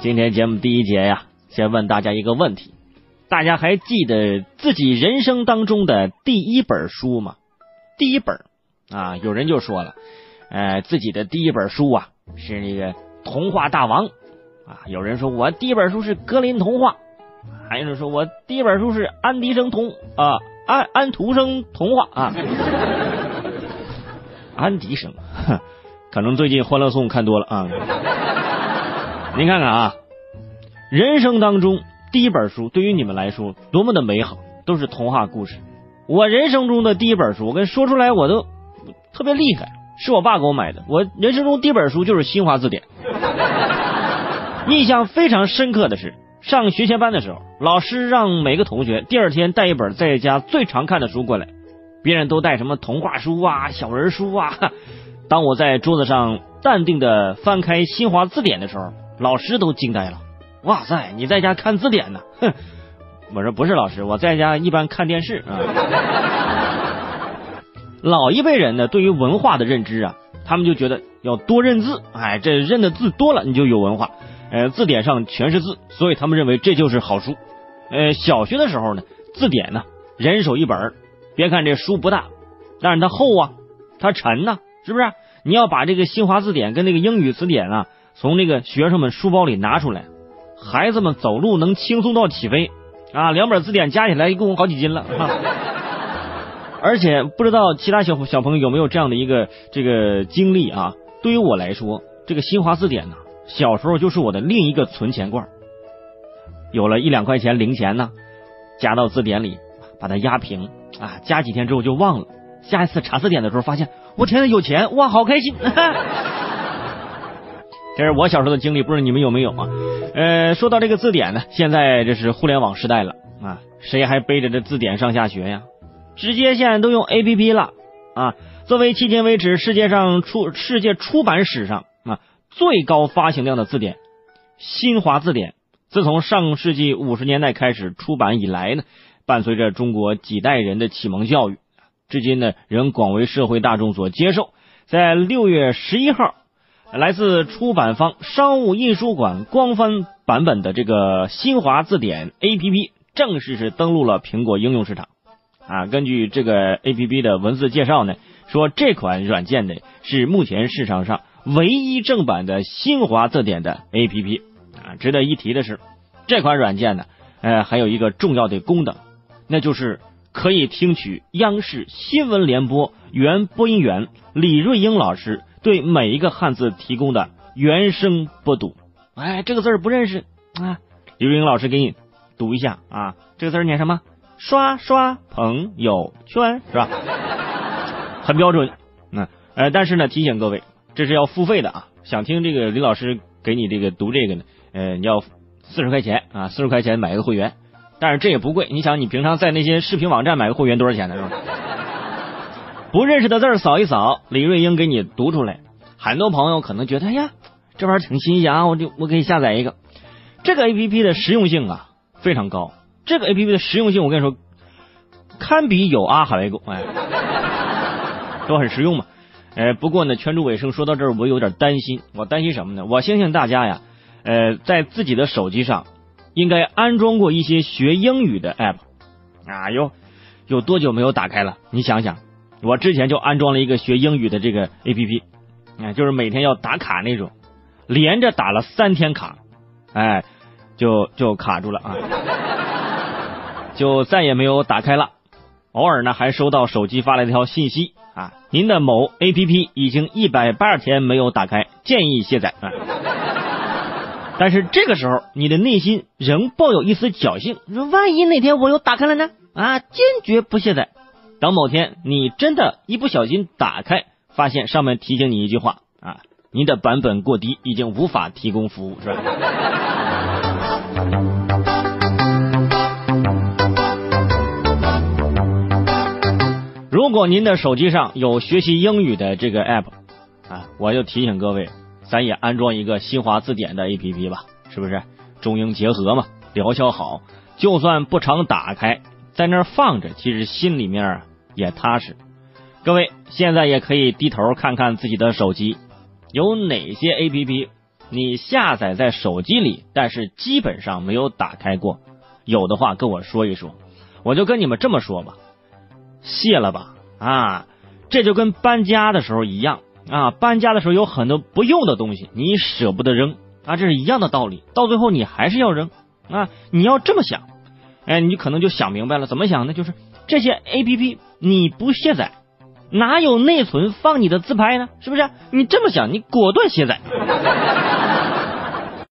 今天节目第一节呀，先问大家一个问题：大家还记得自己人生当中的第一本书吗？第一本啊，有人就说了，呃，自己的第一本书啊是那个《童话大王》啊，有人说我第一本书是《格林童话》，还有人说我第一本书是安迪生童。啊安安徒生童话。啊，安迪生，可能最近《欢乐颂》看多了啊。您看看啊，人生当中第一本书对于你们来说多么的美好，都是童话故事。我人生中的第一本书，我跟说出来我都特别厉害，是我爸给我买的。我人生中第一本书就是《新华字典》。印象非常深刻的是，上学前班的时候，老师让每个同学第二天带一本在家最常看的书过来，别人都带什么童话书啊、小人书啊。当我在桌子上淡定的翻开《新华字典》的时候。老师都惊呆了，哇塞！你在家看字典呢？哼！我说不是，老师，我在家一般看电视啊。老一辈人呢，对于文化的认知啊，他们就觉得要多认字，哎，这认的字多了，你就有文化。呃，字典上全是字，所以他们认为这就是好书。呃，小学的时候呢，字典呢，人手一本别看这书不大，但是它厚啊，它沉呐，是不是？你要把这个新华字典跟那个英语词典啊。从那个学生们书包里拿出来，孩子们走路能轻松到起飞啊！两本字典加起来一共好几斤了，而且不知道其他小小朋友有没有这样的一个这个经历啊？对于我来说，这个新华字典呢，小时候就是我的另一个存钱罐。有了一两块钱零钱呢，加到字典里，把它压平啊，加几天之后就忘了。下一次查字典的时候，发现我天天，有钱哇，好开心！这是我小时候的经历，不知道你们有没有啊？呃，说到这个字典呢，现在这是互联网时代了啊，谁还背着这字典上下学呀？直接现在都用 A P P 了啊。作为迄今为止世界上出世界出版史上啊最高发行量的字典，新华字典，自从上世纪五十年代开始出版以来呢，伴随着中国几代人的启蒙教育，至今呢仍广为社会大众所接受。在六月十一号。来自出版方商务印书馆官方版本的这个新华字典 APP 正式是登陆了苹果应用市场。啊，根据这个 APP 的文字介绍呢，说这款软件呢是目前市场上唯一正版的新华字典的 APP。啊，值得一提的是，这款软件呢，呃，还有一个重要的功能，那就是可以听取央视新闻联播原播音员李瑞英老师。对每一个汉字提供的原声播读，哎，这个字不认识啊，刘英老师给你读一下啊，这个字念什么？刷刷朋友圈是吧？很标准，嗯，呃，但是呢，提醒各位，这是要付费的啊。想听这个李老师给你这个读这个呢，呃，你要四十块钱啊，四十块钱买一个会员，但是这也不贵。你想，你平常在那些视频网站买个会员多少钱呢？是吧？不认识的字扫一扫，李瑞英给你读出来。很多朋友可能觉得，哎呀，这玩意儿挺新鲜啊，我就我可以下载一个。这个 A P P 的实用性啊非常高，这个 A P P 的实用性我跟你说，堪比有阿海狗，哎，都很实用嘛。呃，不过呢，圈住尾声说到这儿，我有点担心。我担心什么呢？我相信大家呀，呃，在自己的手机上应该安装过一些学英语的 App 啊，有有多久没有打开了？你想想。我之前就安装了一个学英语的这个 A P P，哎，就是每天要打卡那种，连着打了三天卡，哎，就就卡住了啊，就再也没有打开了。偶尔呢，还收到手机发来一条信息啊，您的某 A P P 已经一百八十天没有打开，建议卸载啊。但是这个时候，你的内心仍抱有一丝侥幸，说万一哪天我又打开了呢？啊，坚决不卸载。等某天你真的一不小心打开，发现上面提醒你一句话啊，您的版本过低，已经无法提供服务，是吧？如果您的手机上有学习英语的这个 app 啊，我就提醒各位，咱也安装一个新华字典的 app 吧，是不是？中英结合嘛，疗效好，就算不常打开，在那儿放着，其实心里面。也踏实，各位现在也可以低头看看自己的手机，有哪些 A P P 你下载在手机里，但是基本上没有打开过，有的话跟我说一说。我就跟你们这么说吧，卸了吧啊！这就跟搬家的时候一样啊，搬家的时候有很多不用的东西，你舍不得扔啊，这是一样的道理。到最后你还是要扔啊！你要这么想，哎，你可能就想明白了，怎么想呢？就是这些 A P P 你不卸载。哪有内存放你的自拍呢？是不是？你这么想，你果断卸载。